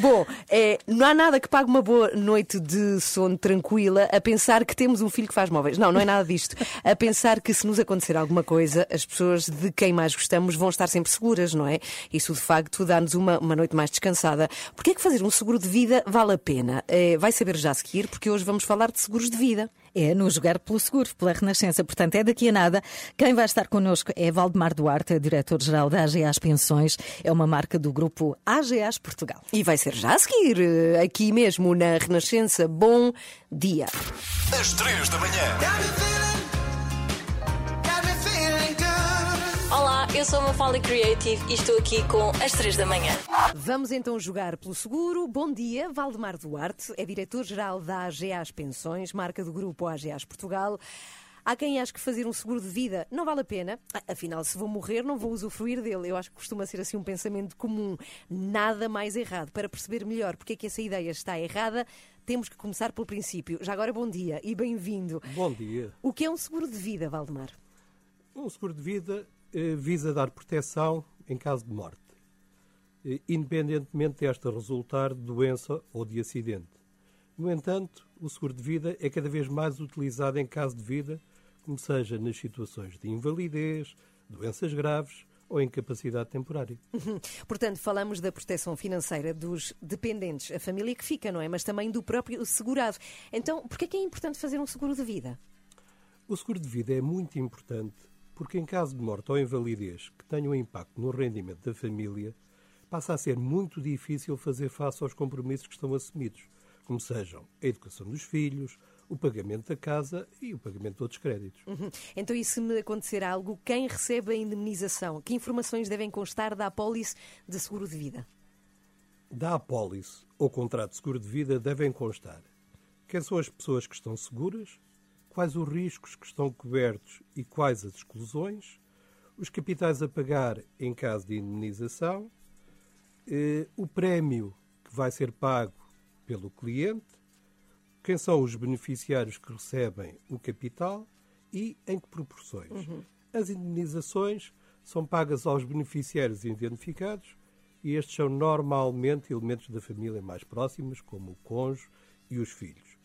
Bom, é, não há nada que pague uma boa noite de sono tranquila a pensar que temos um filho que faz móveis. Não, não é nada disto. A pensar que se nos acontecer alguma coisa, as pessoas de quem mais gostamos vão estar sempre seguras, não é? Isso de facto dá-nos uma, uma noite mais descansada. Porquê é que fazer um seguro de vida vale a pena? É, vai saber já a seguir, porque hoje vamos falar de seguros de vida. É no Jogar pelo Seguro, pela Renascença. Portanto, é daqui a nada. Quem vai estar connosco é Valdemar Duarte, diretor-geral da AGAs Pensões. É uma marca do grupo AGAs Portugal. E vai ser já a seguir, eh, aqui mesmo na Renascença. Bom dia. Às três da manhã. Eu sou a Mafalda Creative e estou aqui com as 3 da manhã. Vamos então jogar pelo seguro. Bom dia, Valdemar Duarte, é diretor-geral da AGAs Pensões, marca do grupo AGAs Portugal. Há quem ache que fazer um seguro de vida não vale a pena. Ah, Afinal, se vou morrer, não vou usufruir dele. Eu acho que costuma ser assim um pensamento comum. Nada mais errado. Para perceber melhor porque é que essa ideia está errada, temos que começar pelo princípio. Já agora, bom dia e bem-vindo. Bom dia. O que é um seguro de vida, Valdemar? Um seguro de vida visa dar proteção em caso de morte, eh, independentemente desta resultar de doença ou de acidente. No entanto, o seguro de vida é cada vez mais utilizado em caso de vida, como seja nas situações de invalidez, doenças graves ou incapacidade temporária. Portanto, falamos da proteção financeira dos dependentes, a família que fica, não é? Mas também do próprio segurado. Então, por que é que é importante fazer um seguro de vida? O seguro de vida é muito importante porque, em caso de morte ou invalidez que tenha um impacto no rendimento da família, passa a ser muito difícil fazer face aos compromissos que estão assumidos, como sejam a educação dos filhos, o pagamento da casa e o pagamento de outros créditos. Uhum. Então, e se me acontecer algo, quem recebe a indemnização? Que informações devem constar da apólice de seguro de vida? Da apólice ou contrato de seguro de vida devem constar quem são as pessoas que estão seguras, quais os riscos que estão cobertos e quais as exclusões, os capitais a pagar em caso de indemnização, eh, o prémio que vai ser pago pelo cliente, quem são os beneficiários que recebem o capital e em que proporções. As indemnizações são pagas aos beneficiários identificados e estes são normalmente elementos da família mais próximos, como o cônjuge e os filhos.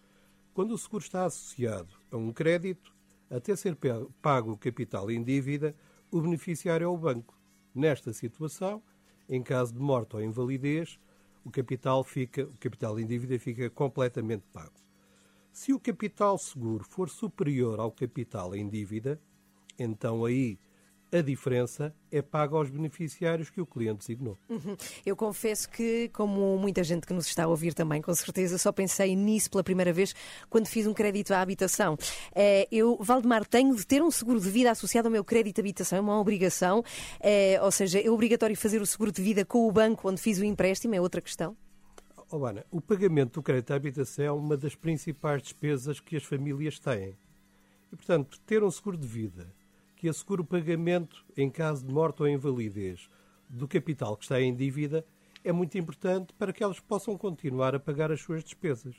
Quando o seguro está associado a um crédito, até ser pago o capital em dívida, o beneficiário é o banco. Nesta situação, em caso de morte ou invalidez, o capital, fica, o capital em dívida fica completamente pago. Se o capital seguro for superior ao capital em dívida, então aí a diferença é paga aos beneficiários que o cliente designou. Eu confesso que, como muita gente que nos está a ouvir também, com certeza, só pensei nisso pela primeira vez quando fiz um crédito à habitação. Eh, eu, Valdemar, tenho de ter um seguro de vida associado ao meu crédito de habitação, é uma obrigação. Eh, ou seja, é obrigatório fazer o seguro de vida com o banco onde fiz o empréstimo, é outra questão. Oh, Ana, o pagamento do crédito à habitação é uma das principais despesas que as famílias têm. E, portanto, ter um seguro de vida que assegure o pagamento em caso de morte ou invalidez do capital que está em dívida é muito importante para que elas possam continuar a pagar as suas despesas.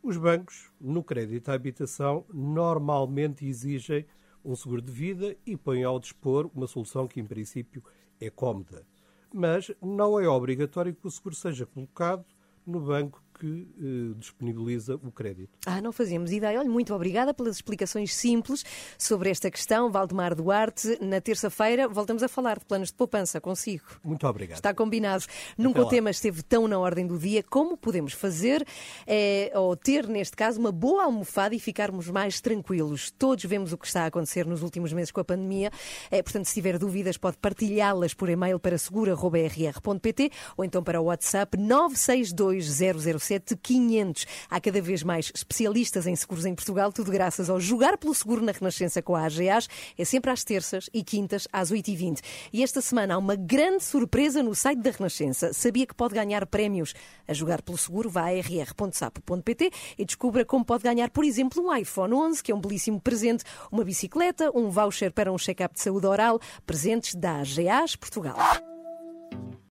Os bancos, no crédito à habitação, normalmente exigem um seguro de vida e põem ao dispor uma solução que, em princípio, é cómoda. Mas não é obrigatório que o seguro seja colocado no banco que eh, disponibiliza o crédito. Ah, não fazíamos ideia. Olha, muito obrigada pelas explicações simples sobre esta questão. Valdemar Duarte, na terça-feira voltamos a falar de planos de poupança consigo. Muito obrigado. Está combinado. Nunca o lá. tema esteve tão na ordem do dia. Como podemos fazer, eh, ou ter, neste caso, uma boa almofada e ficarmos mais tranquilos? Todos vemos o que está a acontecer nos últimos meses com a pandemia. Eh, portanto, se tiver dúvidas, pode partilhá-las por e-mail para segura.rr.pt ou então para o WhatsApp 962 007 500. Há cada vez mais especialistas em seguros em Portugal, tudo graças ao Jogar pelo Seguro na Renascença com a AGAs. É sempre às terças e quintas às 8h20. E esta semana há uma grande surpresa no site da Renascença. Sabia que pode ganhar prémios a jogar pelo seguro? Vá a rr.sapo.pt e descubra como pode ganhar, por exemplo, um iPhone 11, que é um belíssimo presente, uma bicicleta, um voucher para um check-up de saúde oral, presentes da AGAs Portugal.